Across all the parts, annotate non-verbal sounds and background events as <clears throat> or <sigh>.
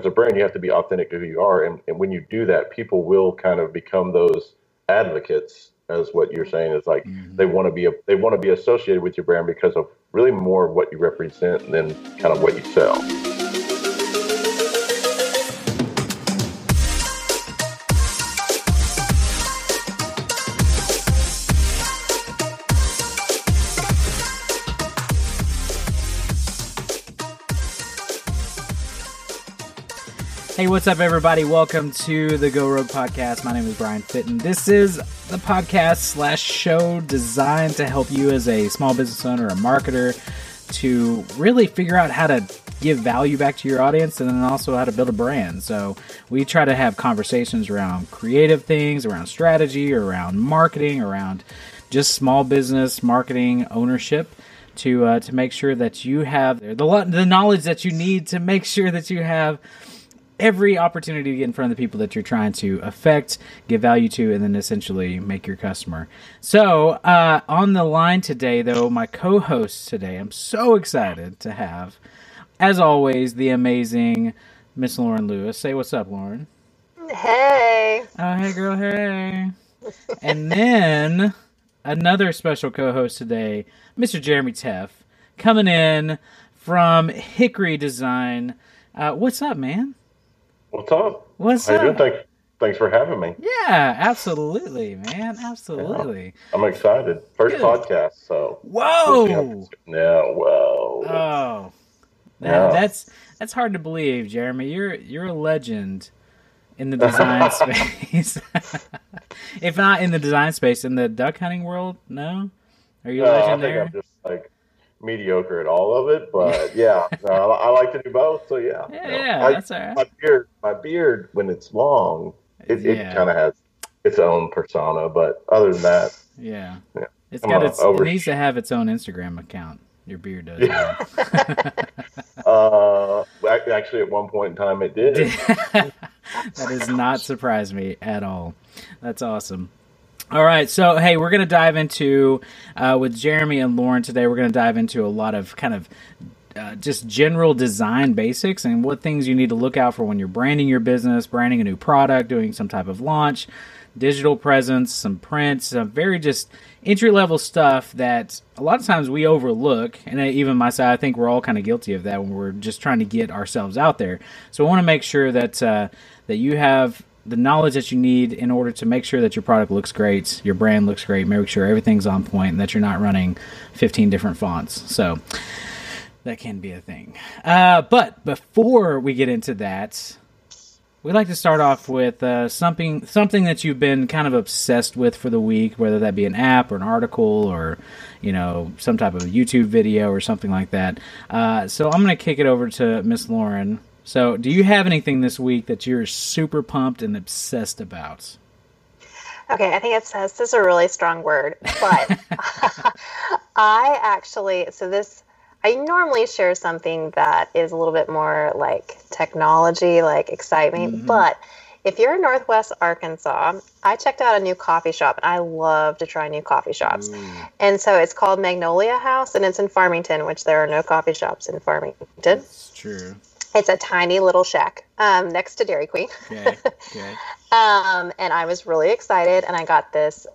as a brand, you have to be authentic to who you are, and, and when you do that, people will kind of become those advocates, as what you're saying is like mm-hmm. they want to be a, they want to be associated with your brand because of really more of what you represent than kind of what you sell. Hey, what's up, everybody? Welcome to the Go Rogue podcast. My name is Brian Fitton. This is the podcast slash show designed to help you as a small business owner, a marketer, to really figure out how to give value back to your audience and then also how to build a brand. So we try to have conversations around creative things, around strategy, around marketing, around just small business marketing ownership to uh, to make sure that you have the the knowledge that you need to make sure that you have every opportunity to get in front of the people that you're trying to affect, give value to, and then essentially make your customer. So, uh, on the line today, though, my co host today, I'm so excited to have, as always, the amazing Miss Lauren Lewis. Say what's up, Lauren. Hey. Oh, hey, girl, hey. and then another special co host today, Mr. Jeremy Teff, coming in from Hickory Design. Uh, what's up, man? What's up? What's How up? Thanks, thanks for having me. Yeah, absolutely, man. Absolutely. Yeah, I'm excited. First Good. podcast, so. Whoa. Yeah. Whoa. Oh. Now, yeah. That's that's hard to believe, Jeremy. You're you're a legend in the design <laughs> space. <laughs> if not in the design space, in the duck hunting world, no. Are you a legend there? I'm just like mediocre at all of it, but <laughs> yeah, I, I, like to do both. So yeah, yeah, you know, yeah I, that's all right. My beard, my beard, when it's long, it, yeah. it kind of has its own persona. But other than that, yeah, yeah. it's got its. Over- it needs to have its own Instagram account. Your beard does. Yeah. <laughs> uh, actually, at one point in time, it did. <laughs> that does not surprise me at all. That's awesome. All right, so hey, we're to dive into uh, with Jeremy and Lauren today. We're to dive into a lot of kind of uh, just general design basics and what things you need to look out for when you're branding your business, branding a new product, doing some type of launch, digital presence, some prints, some very just entry level stuff that a lot of times we overlook. And even myself, I think we're all kind of guilty of that when we're just trying to get ourselves out there. So I want to make sure that uh, that you have the knowledge that you need in order to make sure that your product looks great, your brand looks great, make sure everything's on point, and that you're not running 15 different fonts. So that can be a thing. Uh, but before we get into that, we'd like to start off with uh, something something that you've been kind of obsessed with for the week, whether that be an app or an article or you know some type of YouTube video or something like that. Uh, so I'm going to kick it over to Miss Lauren so, do you have anything this week that you're super pumped and obsessed about? Okay, I think obsessed is a really strong word, but <laughs> I actually, so this, I normally share something that is a little bit more like technology, like excitement, mm-hmm. but if you're in Northwest Arkansas, I checked out a new coffee shop and I love to try new coffee shops. And so it's called Magnolia House and it's in Farmington, which there are no coffee shops in Farmington. That's true. It's a tiny little shack um, next to Dairy Queen. Okay. <laughs> okay. um, and I was really excited, and I got this.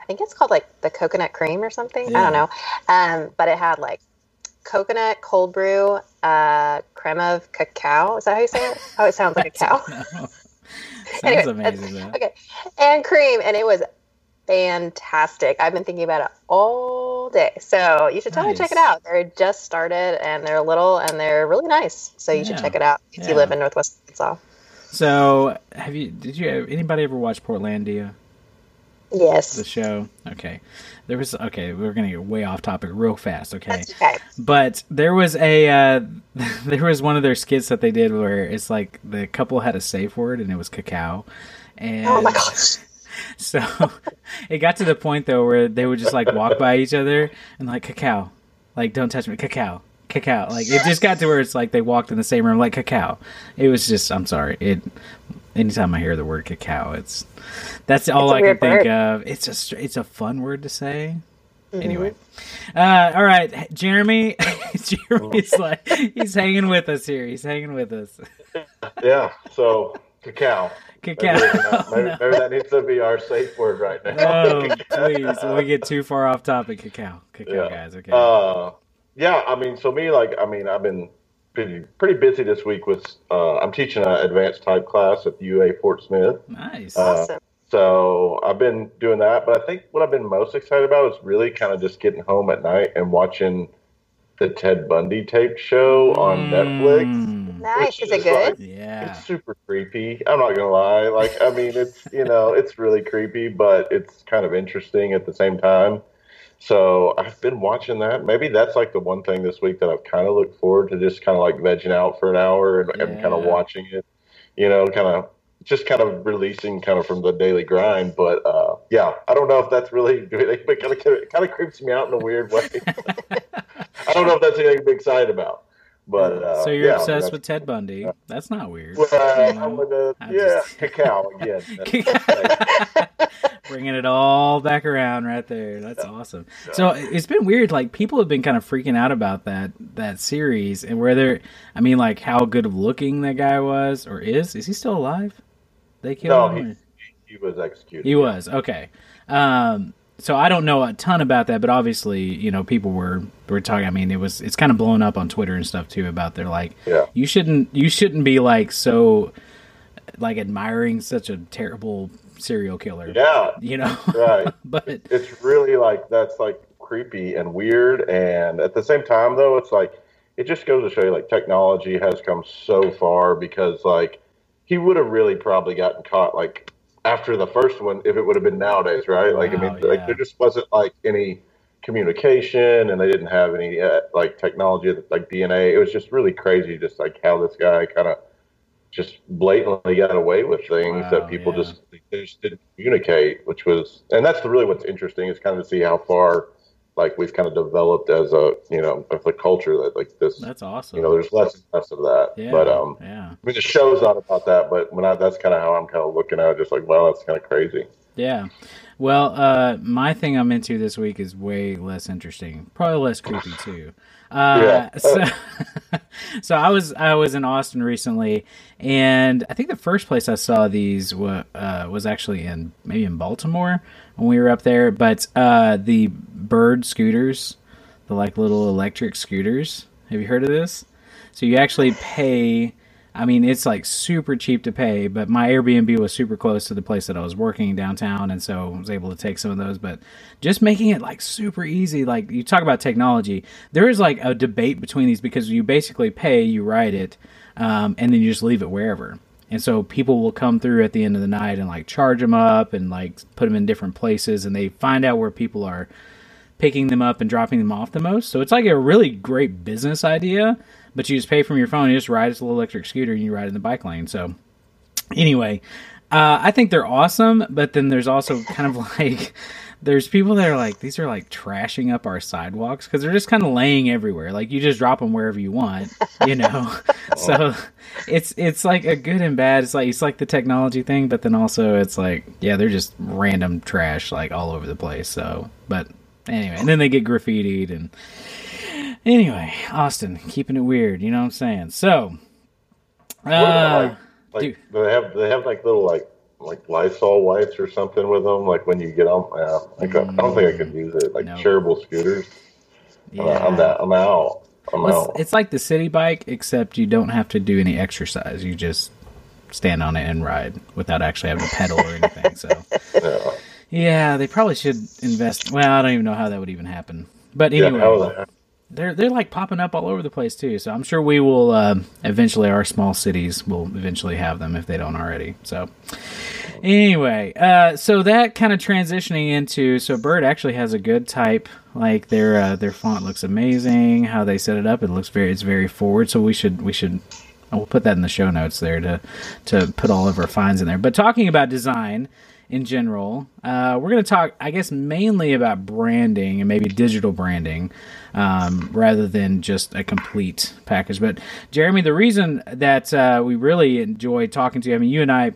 I think it's called like the coconut cream or something. Yeah. I don't know. Um, but it had like coconut cold brew, uh, creme of cacao. Is that how you say it? Oh, it sounds like a <laughs> cow. <laughs> Sounds anyway, amazing. Okay, and cream, and it was fantastic. I've been thinking about it all day. So you should totally nice. check it out. They're just started and they're little and they're really nice. So you yeah. should check it out if yeah. you live in Northwest Arkansas. So have you, did you, anybody ever watch Portlandia? Yes. The show? Okay. There was, okay, we're going to get way off topic real fast, okay? okay. But there was a, uh, <laughs> there was one of their skits that they did where it's like the couple had a safe word and it was cacao. And oh my gosh <laughs> so it got to the point though where they would just like walk by each other and like cacao, like don't touch me, cacao, cacao. Like it just got to where it's like they walked in the same room like cacao. It was just I'm sorry. It anytime I hear the word cacao, it's that's all it's I can think word. of. It's a it's a fun word to say, Mm-hmm. Anyway, uh, all right, Jeremy. <laughs> Jeremy's like he's hanging with us here. He's hanging with us. <laughs> yeah. So cacao. Cacao. Maybe, uh, <laughs> maybe, no. maybe, that needs to be our safe word right now. Oh, <laughs> please! we get too far off topic. Cacao. Cacao, yeah. guys. Okay. Uh, yeah. I mean, so me, like, I mean, I've been pretty pretty busy this week with. Uh, I'm teaching an advanced type class at the UA Fort Smith. Nice. Uh, awesome. So I've been doing that, but I think what I've been most excited about is really kind of just getting home at night and watching the Ted Bundy tape show on mm. Netflix. Nice, is it good? Like, yeah, it's super creepy. I'm not gonna lie. Like, I mean, it's you know, <laughs> it's really creepy, but it's kind of interesting at the same time. So I've been watching that. Maybe that's like the one thing this week that I've kind of looked forward to, just kind of like vegging out for an hour and, yeah. and kind of watching it. You know, kind of just kind of releasing kind of from the daily grind. But uh, yeah, I don't know if that's really it kind of kind of creeps me out in a weird way. <laughs> I don't know if that's anything to be excited about. But uh, so you're yeah, obsessed I mean, with Ted Bundy? That's not weird. Well, you know? gonna, yeah, just... cacao again. <laughs> <laughs> Bringing it all back around right there. That's yeah. awesome. Yeah. So it's been weird. Like people have been kind of freaking out about that that series and where they're. I mean, like how good of looking that guy was or is. Is he still alive? They killed no, him. He, he was executed. He was okay. Um, so I don't know a ton about that, but obviously, you know, people were were talking. I mean, it was it's kind of blown up on Twitter and stuff too about they're like, yeah. you shouldn't you shouldn't be like so like admiring such a terrible serial killer. Yeah, you know, right. <laughs> but it's really like that's like creepy and weird, and at the same time, though, it's like it just goes to show you like technology has come so far because like he would have really probably gotten caught like after the first one if it would have been nowadays, right? Like, wow, I mean, yeah. like there just wasn't like any communication and they didn't have any uh, like technology like DNA. It was just really crazy, just like how this guy kind of just blatantly got away with things wow, that people yeah. just they just didn't communicate, which was and that's really what's interesting is kind of to see how far like we've kind of developed as a you know as a culture that like this that's awesome. you know there's less and less of that. Yeah, but um yeah. I mean the show's not about that but when i that's kind of how i'm kind of looking at it just like wow that's kind of crazy. Yeah. Well uh my thing i'm into this week is way less interesting. Probably less creepy too uh, yeah. <laughs> so, <laughs> so I was I was in Austin recently, and I think the first place I saw these was, uh, was actually in maybe in Baltimore when we were up there. But uh, the Bird scooters, the like little electric scooters. Have you heard of this? So you actually pay. I mean, it's like super cheap to pay, but my Airbnb was super close to the place that I was working downtown, and so I was able to take some of those. But just making it like super easy, like you talk about technology, there is like a debate between these because you basically pay, you ride it, um, and then you just leave it wherever. And so people will come through at the end of the night and like charge them up and like put them in different places, and they find out where people are picking them up and dropping them off the most. So it's like a really great business idea, but you just pay from your phone. You just ride this little electric scooter and you ride in the bike lane. So anyway, uh, I think they're awesome, but then there's also kind of <laughs> like there's people that are like these are like trashing up our sidewalks because they're just kind of laying everywhere. Like you just drop them wherever you want, you know. <laughs> <laughs> so it's it's like a good and bad. It's like it's like the technology thing, but then also it's like yeah, they're just random trash like all over the place. So, but Anyway, and then they get graffitied and anyway, Austin keeping it weird. You know what I'm saying? So, uh, like, like do they have they have like little like like Lysol wipes or something with them? Like when you get on, uh, like mm, I don't think I could use it. Like shareable scooters. Yeah, I'm, that, I'm out. I'm well, out. It's, it's like the city bike, except you don't have to do any exercise. You just stand on it and ride without actually having to pedal or anything. So. <laughs> Yeah. Yeah, they probably should invest. Well, I don't even know how that would even happen. But anyway, yeah, they're they're like popping up all over the place too. So I'm sure we will uh, eventually. Our small cities will eventually have them if they don't already. So anyway, uh, so that kind of transitioning into so Bird actually has a good type. Like their uh, their font looks amazing. How they set it up, it looks very it's very forward. So we should we should we'll put that in the show notes there to to put all of our finds in there. But talking about design in general. Uh, we're going to talk, I guess, mainly about branding and maybe digital branding um, rather than just a complete package. But, Jeremy, the reason that uh, we really enjoy talking to you, I mean, you and I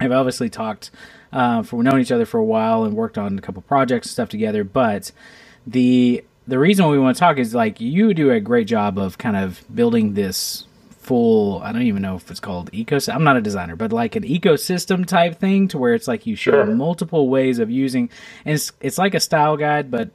have obviously talked uh, for known each other for a while and worked on a couple projects and stuff together, but the the reason we want to talk is like you do a great job of kind of building this full i don't even know if it's called ecosystem i'm not a designer but like an ecosystem type thing to where it's like you show Sure. multiple ways of using and it's, it's like a style guide but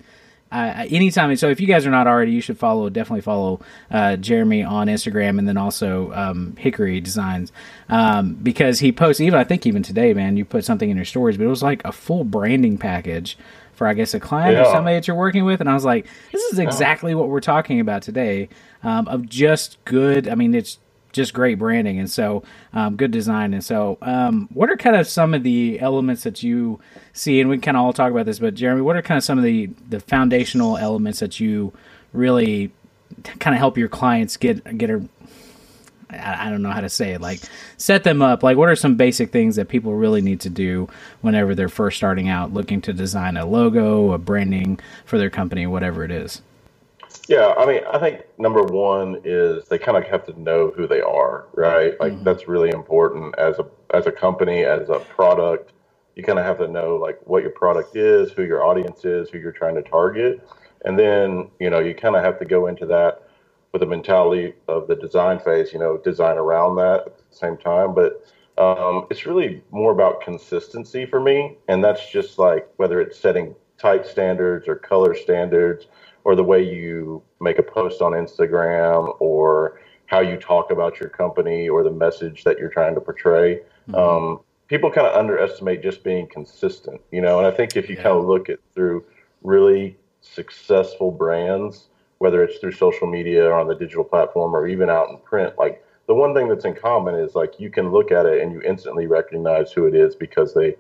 uh, anytime so if you guys are not already you should follow definitely follow uh, jeremy on instagram and then also um, hickory designs um, because he posts even i think even today man you put something in your stories but it was like a full branding package for i guess a client or somebody that you're working with and i was like this is exactly what we're talking about today um, of just good i mean it's just great branding and so um, good design and so um, what are kind of some of the elements that you see and we can kind of all talk about this but jeremy what are kind of some of the the foundational elements that you really kind of help your clients get get a I I don't know how to say it. Like, set them up. Like, what are some basic things that people really need to do whenever they're first starting out, looking to design a logo, a branding for their company, whatever it is? Yeah, I mean, I think number one is they kind of have to know who they are, right? Like mm-hmm. that's really important as a as a company, as a product. You kind of have to know like what your product is, who your audience is, who you're trying to target, and then you know you kind of have to go into that with the mentality of the design phase. You know, design around that at the same time, but um, it's really more about consistency for me, and that's just like whether it's setting type standards or color standards or the way you make a post on Instagram or how you talk about your company or the message that you're trying to portray. Um, people kind of underestimate just being consistent, you know, and I think if you Yeah. kind of look at through really successful brands, whether it's through social media or on the digital platform or even out in print, like the one thing that's in common is like you can look at it and you instantly recognize who it is because they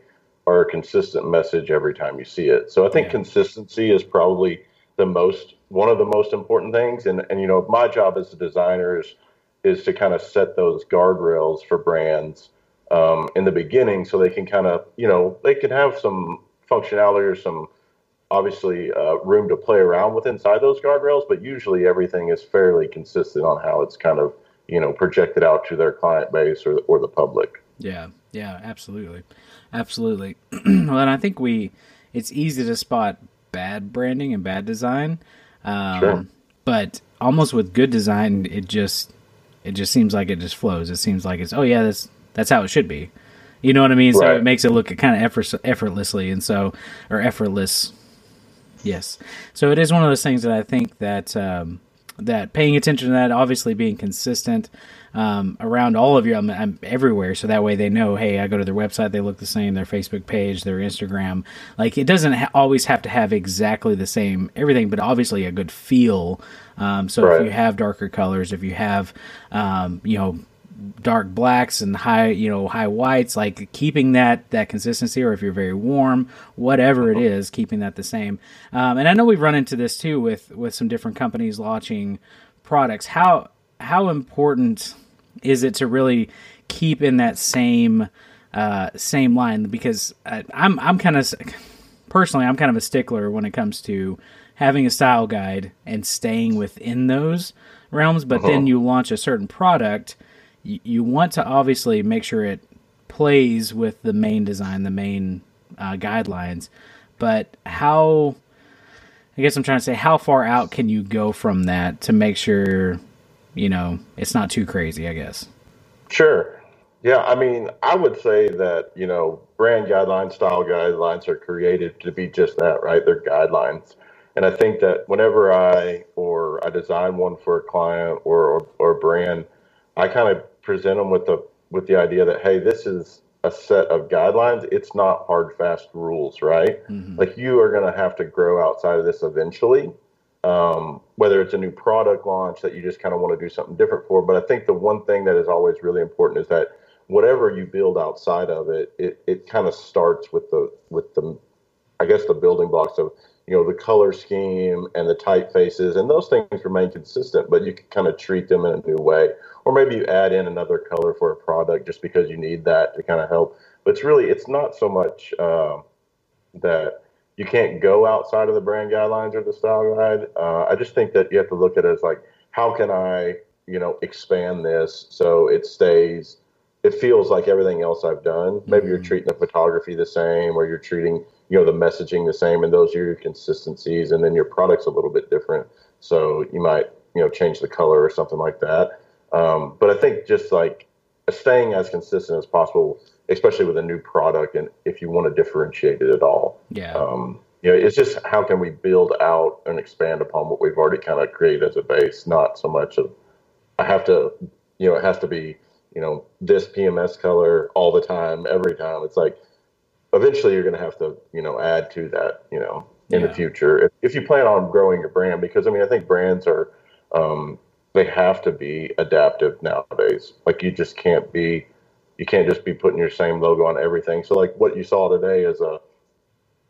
are a consistent message every time you see it. So I think Yeah. consistency is probably the most one of the most important things. And and you know, my job as a designer is is to kind of set those guardrails for brands um, in the beginning so they can kind of you know they can have some functionality or some obviously uh, room to play around with inside those guardrails but usually everything is fairly consistent on how it's kind of you know projected out to their client base or, or the public Yeah, yeah, absolutely, absolutely. <clears throat> well, and I think we it's easy to spot bad branding and bad design, um, Sure. but almost with good design, it just it just seems like it just flows. It seems like it's oh yeah, that's that's how it should be. You know what I mean? Right. So it makes it look kind of effort, effortlessly, and so or effortless. Yes. So it is one of those things that I think that um, that paying attention to that, obviously being consistent um, around all of your, I'm, I'm everywhere, so that way they know, hey, I go to their website, they look the same, their Facebook page, their Instagram. Like it doesn't ha- always have to have exactly the same everything, but obviously a good feel. Um, so if you have darker colors, if you have, um, you know, dark blacks and high you know high whites like keeping that that consistency or if you're very warm whatever it is keeping that the same. Um, and i know we've run into this too with with some different companies launching products. How how important is it to really keep in that same uh, same line? Because I, i'm i'm kind of personally i'm kind of a stickler when it comes to having a style guide and staying within those realms but then you launch a certain product you, want to obviously make sure it plays with the main design, the main uh, guidelines. But how, I guess I'm trying to say, how far out can you go from that to make sure, you know, it's not too crazy, I guess? Sure. Yeah, I mean, I would say that, you know, brand guidelines, style guidelines are created to be just that, right? They're guidelines. And I think that whenever I or I design one for a client or or, or brand, I kind of present them with the with the idea that hey, this is a set of guidelines. It's not hard fast rules, right? Like you are going to have to grow outside of this eventually um, whether it's a new product launch that you just kind of want to do something different for. But I think the one thing that is always really important is that whatever you build outside of it, it, it kind of starts with the with the I guess the building blocks of you know the color scheme and the typefaces and those things remain consistent, but you can kind of treat them in a new way, or maybe you add in another color for a product just because you need that to kind of help. But it's really it's not so much uh, that you can't go outside of the brand guidelines or the style guide. Uh, I just think that you have to look at it as like, how can I, you know, expand this so it stays, it feels like everything else I've done. Maybe you're treating the photography the same, or you're treating, you know the messaging the same, and those are your consistencies, and then your product's a little bit different. So you might you know change the color or something like that. Um, but I think just like staying as consistent as possible, especially with a new product, and if you want to differentiate it at all. Yeah. Um, you know, it's just how can we build out and expand upon what we've already kind of created as a base, not so much of I have to, you know, it has to be, you know, this PMS color all the time, every time. It's like eventually you're going to have to, you know, add to that, you know, in yeah. the future if, if you plan on growing your brand. Because I mean, I think brands are, um, they have to be adaptive nowadays. Like you just can't be, you can't just be putting your same logo on everything. So like what you saw today is a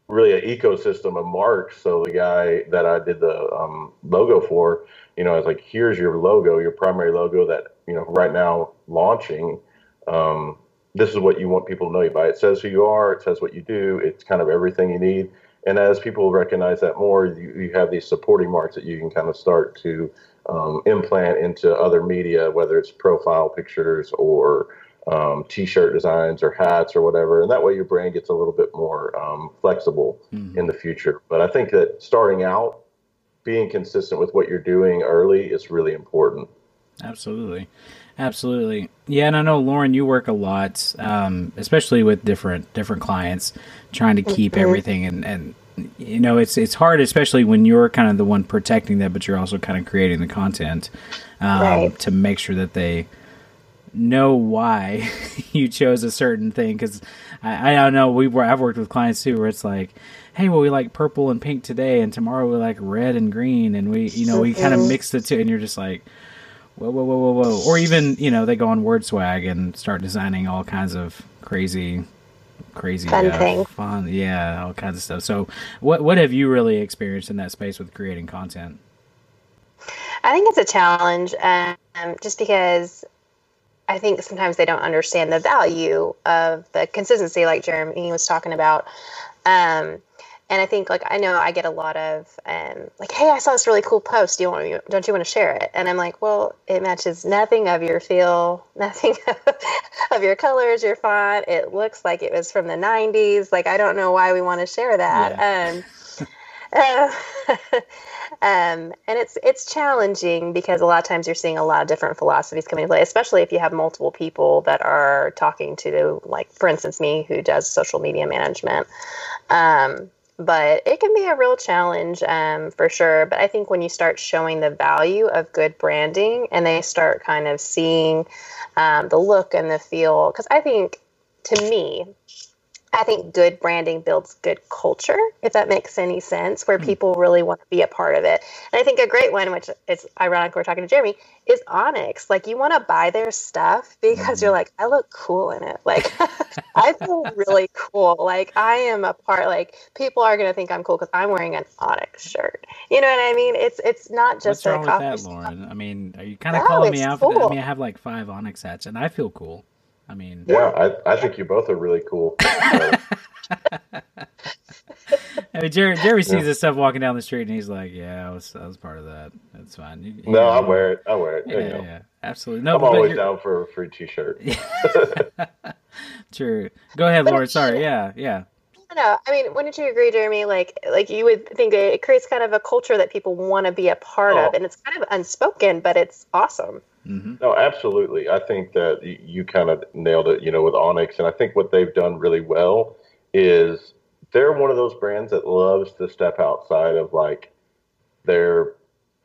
really an ecosystem of marks. So the guy that I did the um, logo for, you know, I was like, here's your logo, your primary logo that you know right now launching. Um, this is what you want people to know you by. It says who you are. It says what you do. It's kind of everything you need. And as people recognize that more, you, you have these supporting marks that you can kind of start to um, implant into other media, whether it's profile pictures or um, t-shirt designs or hats or whatever, and that way your brand gets a little bit more um, flexible mm-hmm. in the future. But I think that starting out, being consistent with what you're doing early is really important. Absolutely, absolutely. Yeah, and I know Lauren, you work a lot, um, especially with different different clients, trying to keep mm-hmm. everything and and you know it's it's hard especially when you're kind of the one protecting that but you're also kind of creating the content um, right. to make sure that they know why <laughs> you chose a certain thing because I, I don't know we were I've worked with clients too where it's like hey well we like purple and pink today and tomorrow we like red and green and we you know we kind of mix the two and you're just like whoa whoa whoa whoa whoa. Or even you know they go on word swag and start designing all kinds of crazy crazy fun uh, fun yeah all kinds of stuff. So what what have you really experienced in that space with creating content? I think it's a challenge um, just because I think sometimes they don't understand the value of the consistency, like Jeremy was talking about. Um, and I think, like, I know I get a lot of, um, like, hey, I saw this really cool post. Do you want, don't you want to share it? And I'm like, well, it matches nothing of your feel, <laughs> nothing of your colors, your font. It looks like it was from the 90s. Like, I don't know why we want to share that. Yeah. Um, uh, <laughs> Um, and it's it's challenging because a lot of times you're seeing a lot of different philosophies coming into play, especially if you have multiple people that are talking to, like for instance, me who does social media management. Um, but it can be a real challenge um, for sure. But I think when you start showing the value of good branding and they start kind of seeing um, the look and the feel, because I think to me, I think good branding builds good culture, if that makes any sense, where hmm. people really want to be a part of it. And I think a great one, which is ironic, we're talking to Jeremy, is Onyx. Like you want to buy their stuff because you're hmm. like, I look cool in it. Like <laughs> I feel really cool. Like I am a part. Like people are gonna think I'm cool because I'm wearing an Onyx shirt. You know what I mean? It's it's not just What's wrong with that, Lauren. I mean, are you kind of no, calling me out? Cool. For that? I mean, I have like five Onyx hats, and I feel cool. I mean, yeah, I, I think you both are really cool. <laughs> <laughs> I mean, Jerry, Jerry sees yeah. this stuff walking down the street, and he's like, "Yeah, I was, I was part of that. That's fine." You, you no, know. I wear it. I wear it. Yeah, yeah, yeah, absolutely. No, I'm always down for a free T-shirt. <laughs> True. Go ahead, Laura. Sorry. Yeah, yeah. No, I mean, wouldn't you agree, Jeremy? Like, like you would think it creates kind of a culture that people want to be a part oh. of, and it's kind of unspoken, but it's awesome. Mm-hmm. No, absolutely. I think that you kind of nailed it, you know, with Onyx. And I think what they've done really well is they're one of those brands that loves to step outside of like their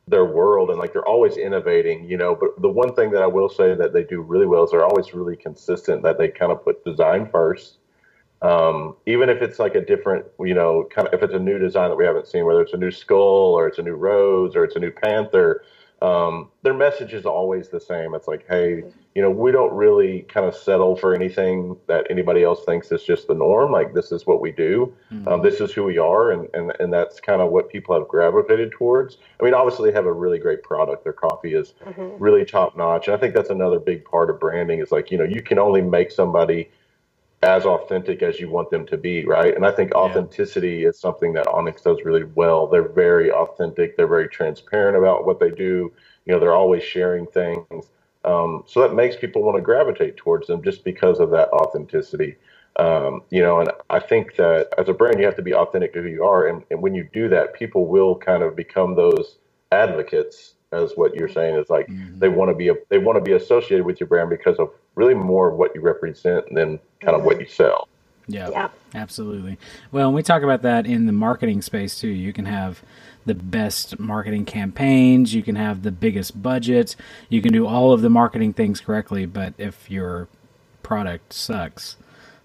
their world and like they're always innovating, you know. But the one thing that I will say that they do really well is they're always really consistent. That they kind of put design first, um, even if it's like a different, you know, kind of if it's a new design that we haven't seen, whether it's a new skull or it's a new rose or it's a new panther um, their message is always the same. It's like, hey, you know, we don't really kind of settle for anything that anybody else thinks is just the norm. Like this is what we do. Mm-hmm. Um, this is who we are, and and and that's kind of what people have gravitated towards. I mean, obviously, they have a really great product. Their coffee is mm-hmm. really top notch, and I think that's another big part of branding. Is like, you know, you can only make somebody as authentic as you want them to be, right? And I think authenticity yeah. is something that Onyx does really well. They're very authentic. They're very transparent about what they do. You know, they're always sharing things. Um, so that makes people want to gravitate towards them just because of that authenticity. Um, you know, and I think that as a brand, you have to be authentic to who you are, and, and when you do that, people will kind of become those advocates, as what you're saying is like mm-hmm. they want to be a, they want to be associated with your brand because of really more of what you represent than kind of what you sell. Yeah, yeah, absolutely. Well, when we talk about that in the marketing space too, you can have the best marketing campaigns, you can have the biggest budget, you can do all of the marketing things correctly, but if your product sucks,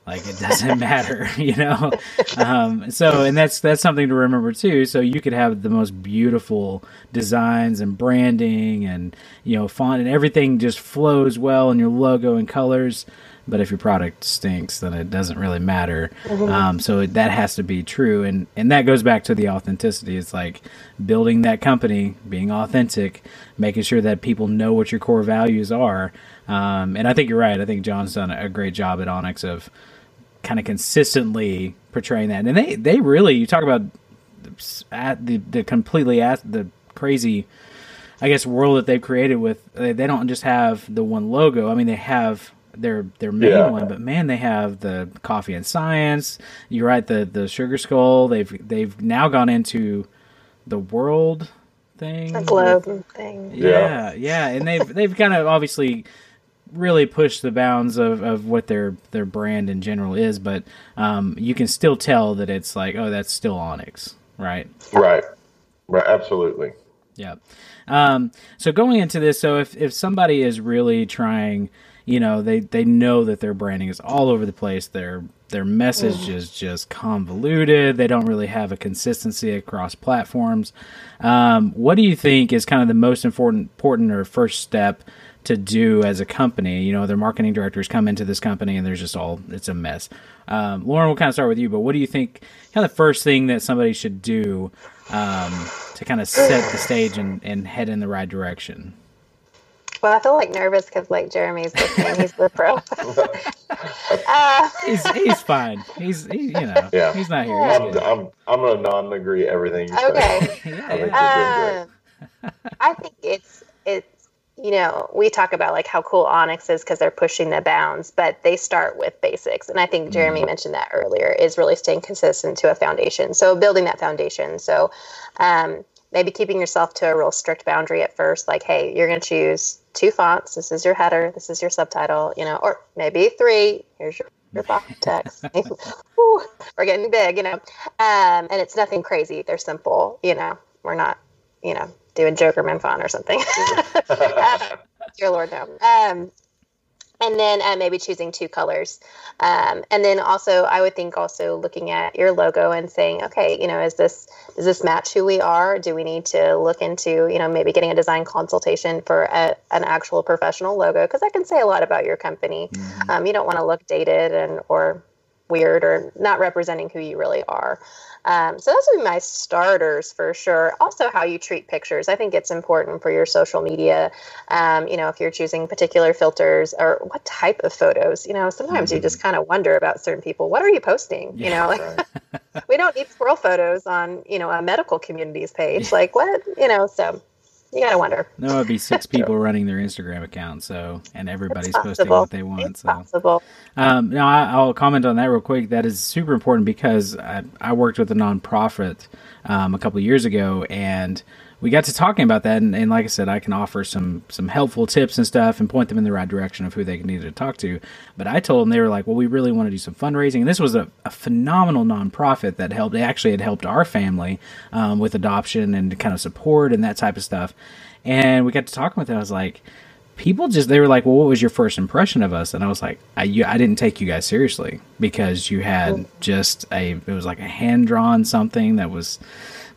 like it doesn't <laughs> matter, <laughs> you know. Um, so, and that's that's something to remember too. So you could have the most beautiful designs and branding, and you know, font and everything just flows well, and your logo and colors. But if your product stinks, then it doesn't really matter. Mm-hmm. Um, so that has to be true, and and that goes back to the authenticity. It's like building that company, being authentic, making sure that people know what your core values are. Um, and I think you're right. I think John's done a great job at Onyx of kind of consistently portraying that. And they they really you talk about at the the completely at the crazy I guess world that they've created with they, they don't just have the one logo. I mean they have their their main yeah. one, but man, they have the coffee and science. You're right, the the sugar skull. They've they've now gone into the world thing, the globe thing. Yeah, yeah, yeah, and they've they've kind of obviously really push the bounds of, of what their their brand in general is, but um, you can still tell that it's like, oh, that's still Onyx, right? Right, right, absolutely. Yeah. Um, so going into this, so if if somebody is really trying, you know, they they know that their branding is all over the place. Their their message mm. is just convoluted. They don't really have a consistency across platforms. Um, what do you think is kind of the most important, important or first step to do as a company. You know, their marketing directors come into this company and there's just all it's a mess. Um, Lauren, we'll kind of start with you, but what do you think? Kind of the first thing that somebody should do um, to kind of set the stage and, and head in the right direction. Well, I feel like nervous because like Jeremy's listening. He's the pro. <laughs> uh, he's he's fine. He's he, you know yeah. he's not here. He's I'm, I'm, I'm gonna non-agree everything. okay. <laughs> yeah, yeah. Uh, I think it's it's you know, we talk about like how cool Onyx is because they're pushing the bounds, but they start with basics. And I think Jeremy mm-hmm. mentioned that earlier is really staying consistent to a foundation. So building that foundation. So um, maybe keeping yourself to a real strict boundary at first, like, hey, you're going to choose two fonts. This is your header. This is your subtitle, you know, or maybe three. Here's your your box <laughs> text. <laughs> Ooh, we're getting big, you know. Um, and it's nothing crazy. They're simple, you know. We're not, you know, doing Jokerman font or something. uh, <laughs> dear Lord, no. Um, and then uh, maybe choosing two colors um, and then also i would think also looking at your logo and saying okay you know is this does this match who we are do we need to look into you know maybe getting a design consultation for a, an actual professional logo because that can say a lot about your company mm-hmm. um, you don't want to look dated and or weird or not representing who you really are um, so those would be my starters for sure. Also, how you treat pictures. I think it's important for your social media. Um, you know, if you're choosing particular filters or what type of photos. You know, sometimes mm-hmm. you just kind of wonder about certain people. What are you posting? Yeah, you know, like, <laughs> we don't need squirrel photos on you know a medical communities page. Like what? You know, so you gotta wonder. There would be six <laughs> people running their Instagram account, so and everybody's posting what they want. It's so possible. Um, now I, will comment on that real quick. That is super important because I, I worked with a nonprofit um, a couple years ago, and we got to talking about that, and, and, like I said, I can offer some some helpful tips and stuff, and point them in the right direction of who they needed to talk to. But I told them they were like, "Well, we really want to do some fundraising." And this was a, a phenomenal nonprofit that helped. They actually had helped our family um, with adoption and kind of support and that type of stuff. And we got to talking with them. I was like, people just they were like, "Well, what was your first impression of us?" And I was like, "I you, I didn't take you guys seriously because you had just a it was like a hand drawn something that was."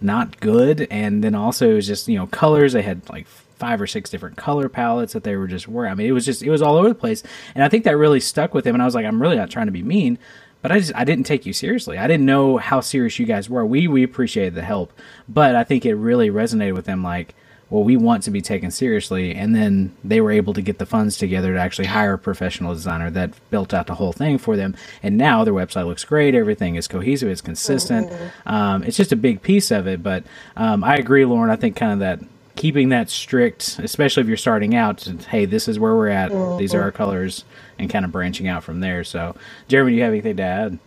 Not good. And then also it was just you know colors. They had like five or six different color palettes that they were just wearing. I mean, it was just it was all over the place, and I think that really stuck with him. And I was like, I'm really not trying to be mean, but I just I didn't take you seriously. I didn't know how serious you guys were. We we appreciated the help, but I think it really resonated with them. Like well, we want to be taken seriously. And then they were able to get the funds together to actually hire a professional designer that built out the whole thing for them. And now their website looks great. Everything is cohesive. It's consistent. Mm-hmm. Um, it's just a big piece of it. But um, I agree, Lauren. I think kind of that keeping that strict, especially if you're starting out. Hey, this is where we're at. Mm-hmm. These are our colors, and kind of branching out from there. So, Jeremy, do you have anything to add?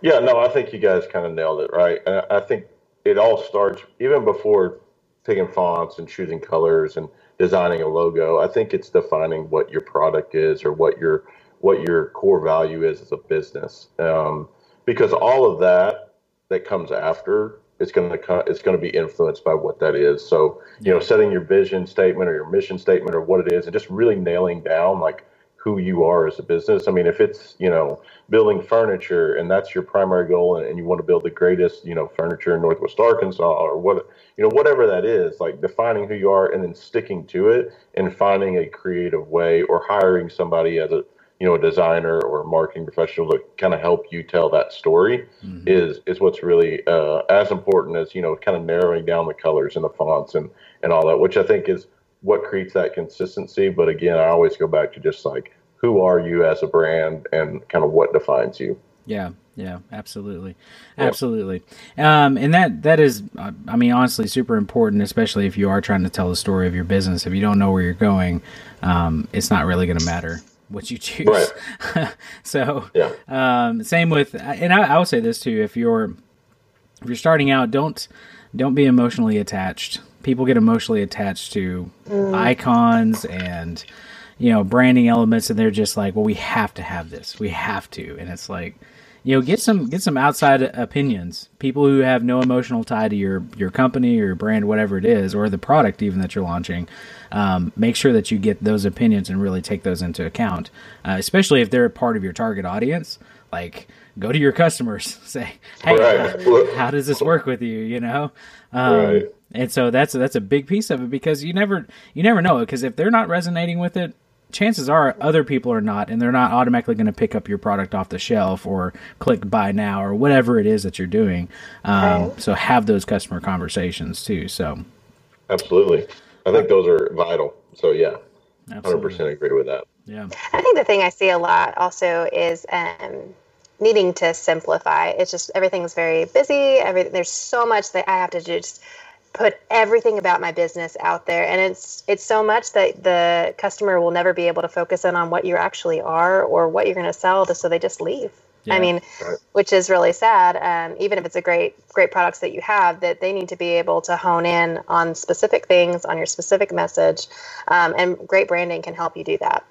Yeah, no, I think you guys kind of nailed it, right? And I think it all starts even before picking fonts and choosing colors and designing a logo. I think it's defining what your product is or what your what your core value is as a business, um, because all of that that comes after is going to it's going to be influenced by what that is. So you know, setting your vision statement or your mission statement or what it is, and just really nailing down like who you are as a business. I mean, if it's, you know, building furniture and that's your primary goal and, and, you want to build the greatest, you know, furniture in Northwest Arkansas or what, you know, whatever that is, like defining who you are and then sticking to it and finding a creative way or hiring somebody as a, you know, a designer or a marketing professional to kind of help you tell that story mm-hmm. is, is what's really uh, as important as, you know, kind of narrowing down the colors and the fonts and, and all that, which I think is, what creates that consistency. But again, I always go back to just like who are you as a brand and kind of what defines you. Yeah, yeah, absolutely, absolutely. Um, and that that is, uh, I mean, honestly, super important, especially if you are trying to tell the story of your business. If you don't know where you're going, um, it's not really going to matter what you choose. Right. <laughs> so, yeah. Um, same with, and I, I will say this too: if you're if you're starting out, don't don't be emotionally attached people get emotionally attached to mm. icons and you know branding elements and they're just like well we have to have this. We have to. And it's like you know get some get some outside opinions. People who have no emotional tie to your your company or your brand whatever it is or the product even that you're launching um, make sure that you get those opinions and really take those into account uh, especially if they're a part of your target audience. Like go to your customers <laughs> say hey right. how, how, does this work with you? You know? Um, right and so that's that's a big piece of it because you never you never know because if they're not resonating with it chances are other people are not and they're not automatically going to pick up your product off the shelf or click buy now or whatever it is that you're doing. Um, okay. so have those customer conversations too so. Absolutely. I think those are vital. So yeah. Absolutely. 100% agree with that. Yeah. I think the thing i see a lot also is um, needing to simplify. It's just everything's very busy every, there's so much that i have to just put everything about my business out there and it's it's so much that the customer will never be able to focus in on what you actually are or what you're going to sell so they just leave yeah, I mean, right. which is really sad. Um, even if it's a great, great products that you have, that they need to be able to hone in on specific things, on your specific message, um, and great branding can help you do that.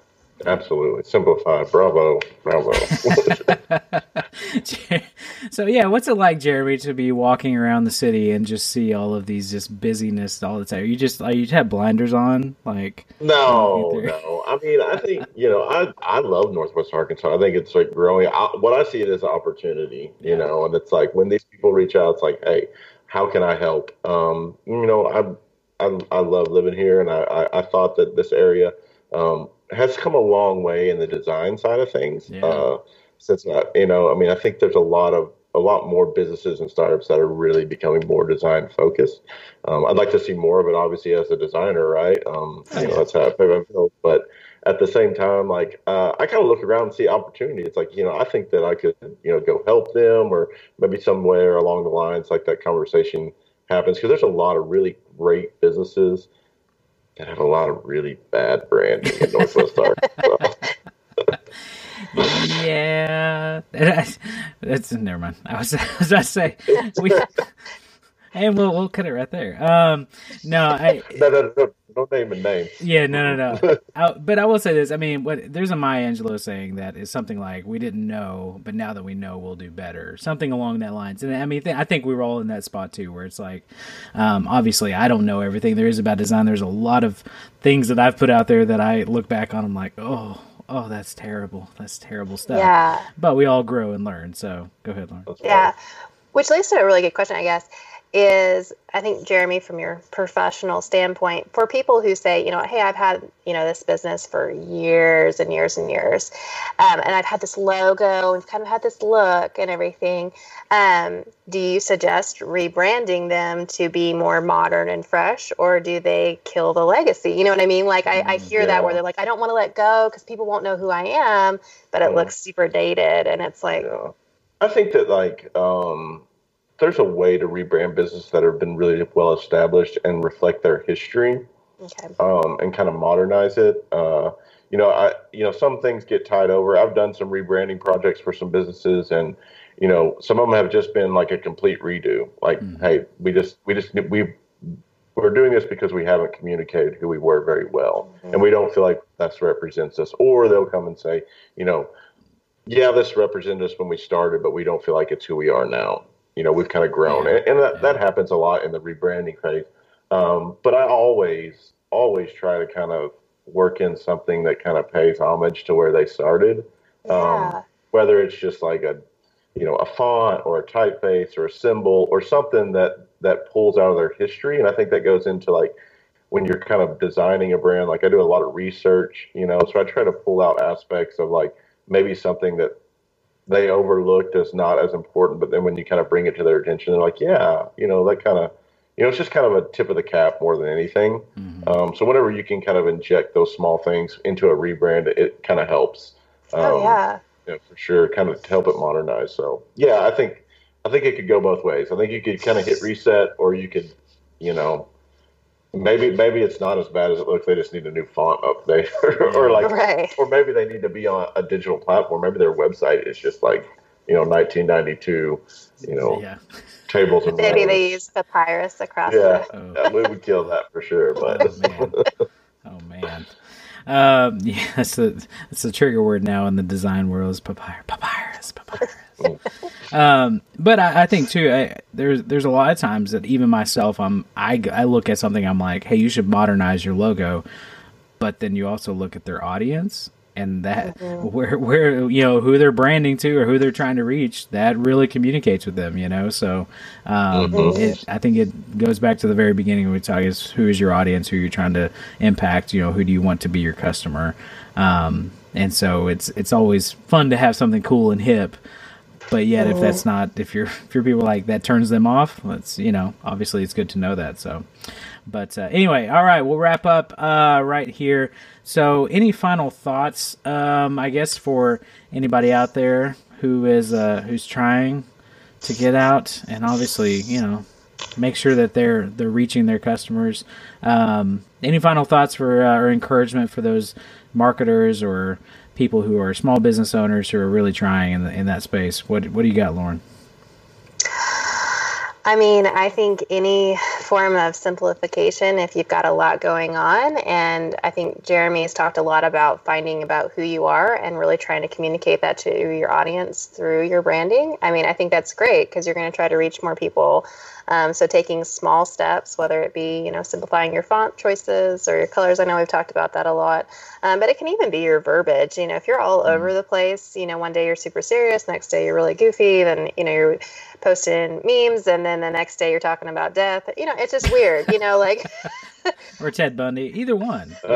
Absolutely. Simplify. Bravo. Bravo. <laughs> so yeah, what's it like, Jeremy, to be walking around the city and just see all of these just busyness all the time? Are you just are you have blinders on? Like No, no. I mean I think, you know, I I love Northwest Arkansas. I think it's like growing I, what I see it as an opportunity, you yeah. know, and it's like when these people reach out, it's like, hey, how can I help? Um, you know, I I, I love living here and I, I, I thought that this area um, has come a long way in the design side of things. Yeah. Uh, since not, you know, I mean, I think there's a lot of a lot more businesses and startups that are really becoming more design focused. Um, I'd like to see more of it, obviously, as a designer, right? Um, you know, that's how I feel. But at the same time, like uh, I kind of look around and see opportunity. It's like you know, I think that I could, you know, go help them, or maybe somewhere along the lines, like that conversation happens, because there's a lot of really great businesses that have a lot of really bad branding in Northwest Arkansas. yeah, <laughs> that's never mind. I was, <laughs> I was about to say we, <laughs> and we'll we'll cut it right there. Um, no, I <laughs> no, no, no, no name and name. Yeah, no, no, no. <laughs> I, but I will say this. I mean, what there's a Maya Angelou saying that is something like, "We didn't know, but now that we know, we'll do better." Something along that lines. And I mean, th- I think we were all in that spot too, where it's like, um, obviously, I don't know everything there is about design. There's a lot of things that I've put out there that I look back on. I'm like, oh, oh, that's terrible. That's terrible stuff. Yeah. But we all grow and learn. So go ahead, Lauren. Yeah. Which leads to a really good question, I guess is I think Jeremy, from your professional standpoint, for people who say, you know, hey, I've had you know this business for years and years and years, um, and I've had this logo and kind of had this look and everything. Um, do you suggest rebranding them to be more modern and fresh, or do they kill the legacy? You know what I mean? Like I, I hear yeah. that where they're like, I don't want to let go because people won't know who I am, but it looks super dated, and it's like. Yeah. I think that like um there's a way to rebrand businesses that have been really well established and reflect their history, okay. um, and kind of modernize it. Uh, you know, I you know some things get tied over. I've done some rebranding projects for some businesses, and you know some of them have just been like a complete redo. Like, mm-hmm. hey, we just we just we we're doing this because we haven't communicated who we were very well, mm-hmm. and we don't feel like that's represents us. Or they'll come and say, you know, yeah, this represented us when we started, but we don't feel like it's who we are now. You know, we've kind of grown, yeah. and, and that, yeah. that happens a lot in the rebranding phase. Um, but I always, always try to kind of work in something that kind of pays homage to where they started. Um, yeah. Whether it's just like a, you know, a font or a typeface or a symbol or something that that pulls out of their history, and I think that goes into like when you're kind of designing a brand. Like I do a lot of research, you know, so I try to pull out aspects of like maybe something that they overlooked as not as important, but then when you kind of bring it to their attention, they're like, yeah, you know, that kind of, you know, it's just kind of a tip of the cap more than anything. Mm-hmm. Um, so whenever you can kind of inject those small things into a rebrand, it kind of helps. Oh, um, oh yeah. yeah, for sure, kind of help it modernize. So yeah, I think I think it could go both ways. I think you could kind of hit reset, or you could, you know, maybe maybe it's not as bad as it looks. They just need a new font update, <laughs> or, like, right. or maybe they need to be on a digital platform. Maybe their website is just like you know 1992, you know, yeah. tables and maybe they use papyrus across. Yeah, oh. we would kill that for sure. But oh man, oh man. Um, <laughs> yeah, that's the that's the trigger word now in the design world is papyrus, papyrus, papyrus. Um, but I, I, think too, I, there's there's a lot of times that even myself, I'm I, I look at something, I'm like, hey, you should modernize your logo, but then you also look at their audience and that mm-hmm. <laughs> where where you know who they're branding to or who they're trying to reach that really communicates with them you know so um, mm-hmm. it, i think it goes back to the very beginning when we talk is who is your audience who you're trying to impact you know who do you want to be your customer um, and so it's it's always fun to have something cool and hip but yet, if that's not if you're <laughs> if you're people like that turns them off, it's you know obviously it's good to know that. So, but uh, anyway, all right, we'll wrap up uh, right here. So, any final thoughts? Um, I guess for anybody out there who is uh, who's trying to get out, and obviously you know make sure that they're they're reaching their customers. Um, any final thoughts for uh, or encouragement for those marketers or people who are small business owners who are really trying in, the, in that space. What what do you got, Lauren? I mean, I think any form of simplification, if you've got a lot going on, and I think Jeremy has talked a lot about finding about who you are and really trying to communicate that to your audience through your branding. I mean, I think that's great because you're going to try to reach more people um, so taking small steps, whether it be you know simplifying your font choices or your colors. I know we've talked about that a lot, um, but it can even be your verbiage. You know, if you're all mm-hmm. over the place, you know, one day you're super serious, next day you're really goofy, then you know you're posting memes, and then the next day you're talking about death. You know, it's just weird. You know, like. <laughs> or Ted Bundy, either one. <laughs>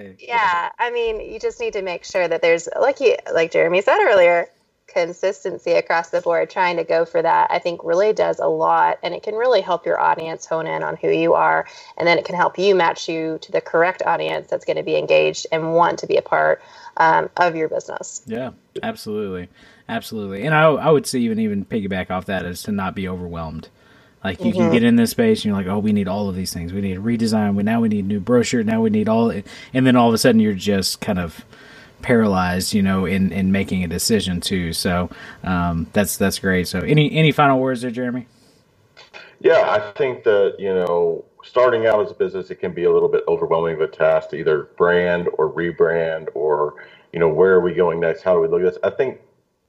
Hey. Yeah, I mean, you just need to make sure that there's, like you, like Jeremy said earlier, consistency across the board, trying to go for that, I think really does a lot. And it can really help your audience hone in on who you are. And then it can help you match you to the correct audience that's going to be engaged and want to be a part um, of your business. Yeah, absolutely. Absolutely. And I, I would say even, even piggyback off that is to not be overwhelmed. Like you mm-hmm. can get in this space and you're like, oh, we need all of these things. We need a redesign. We now we need new brochure. Now we need all, and then all of a sudden you're just kind of paralyzed, you know, in, in making a decision too. So um, that's that's great. So any any final words there, Jeremy? Yeah, I think that you know, starting out as a business, it can be a little bit overwhelming of a task to either brand or rebrand or you know, where are we going next? How do we look at this? I think,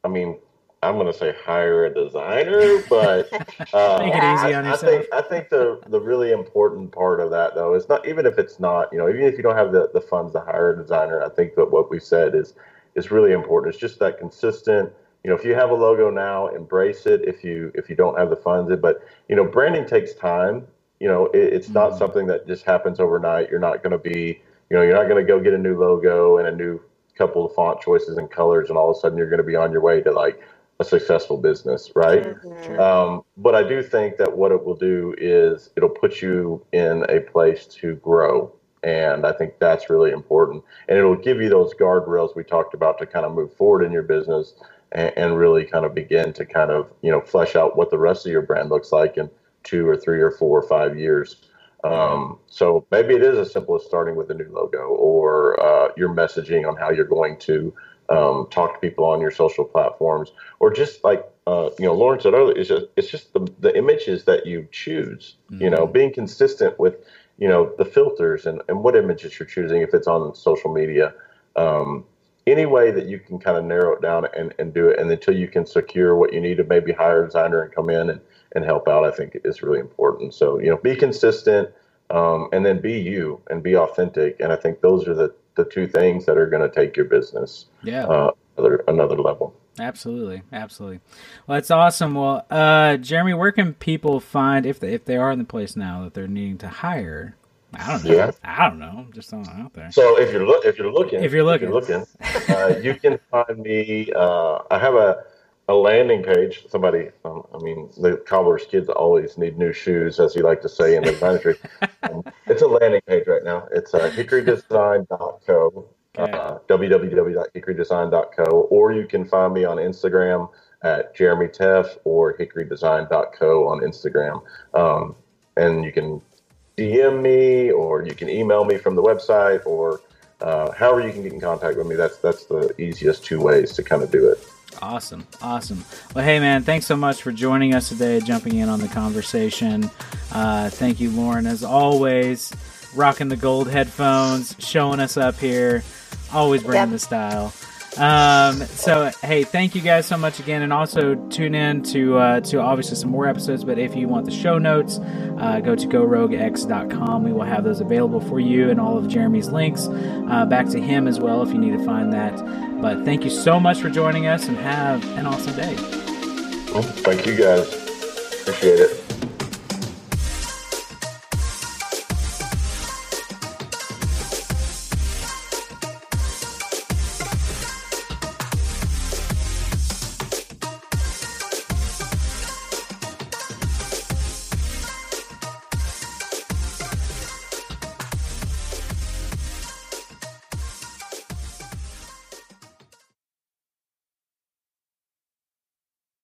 I mean, I'm going to say hire a designer, but <laughs> uh, Make it easy on I, I think I think the the really important part of that though is not even if it's not you know even if you don't have the, the funds to hire a designer, I think that what we said is is really important. It's just that consistent. You know, if you have a logo now, embrace it. If you if you don't have the funds, it but you know, branding takes time. You know, it, it's mm-hmm. not something that just happens overnight. You're not going to be you know you're not going to go get a new logo and a new couple of font choices and colors and all of a sudden you're going to be on your way to like a successful business, right? Mm-hmm. Um, but I do think that what it will do is it'll put you in a place to grow. And I think that's really important. And it'll give you those guardrails we talked about to kind of move forward in your business and, and really kind of begin to kind of, you know, flesh out what the rest of your brand looks like in two or three or four or five years. Um, so maybe it is as simple as starting with a new logo or uh, your messaging on how you're going to um, talk to people on your social platforms, or just like uh, you know, Lauren said earlier, it's just it's just the the images that you choose. Mm-hmm. You know, mm-hmm. being consistent with you know the filters and and what images you're choosing if it's on social media. Um, any way that you can kind of narrow it down and, and do it, and until you can secure what you need to maybe hire a designer and come in and, and help out, I think is really important. So you know, be consistent, um, and then be you and be authentic. And I think those are the the two things that are going to take your business yeah uh, another, another level. Absolutely, absolutely. Well, that's awesome. Well, uh, Jeremy, where can people find if they, if they are in the place now that they're needing to hire? I don't know. Yeah. I don't know. I'm just throwing it out there. So if you're look if you're looking if you're looking if you're looking, uh, you can <laughs> find me. Uh, I have a a landing page. Somebody, um, I mean, the cobbler's kids always need new shoes, as you like to say in the country. <laughs> um, it's a landing page right now. It's uh, hickorydesign.co, okay. uh, www.hickorydesign.co, or you can find me on Instagram at Jeremy Teff or hickorydesign.co on Instagram. Um, and you can DM me or you can email me from the website or uh, however you can get in contact with me. That's that's the easiest two ways to kind of do it. Awesome. Awesome. Well, hey, man, thanks so much for joining us today, jumping in on the conversation. Uh, thank you, Lauren, as always, rocking the gold headphones, showing us up here, always bringing yep. the style. Um, so hey, thank you guys so much again, and also tune in to uh, to obviously some more episodes. But if you want the show notes, uh, go to goroguex.com. We will have those available for you, and all of Jeremy's links uh, back to him as well if you need to find that. But thank you so much for joining us, and have an awesome day. Well, thank you guys. Appreciate it.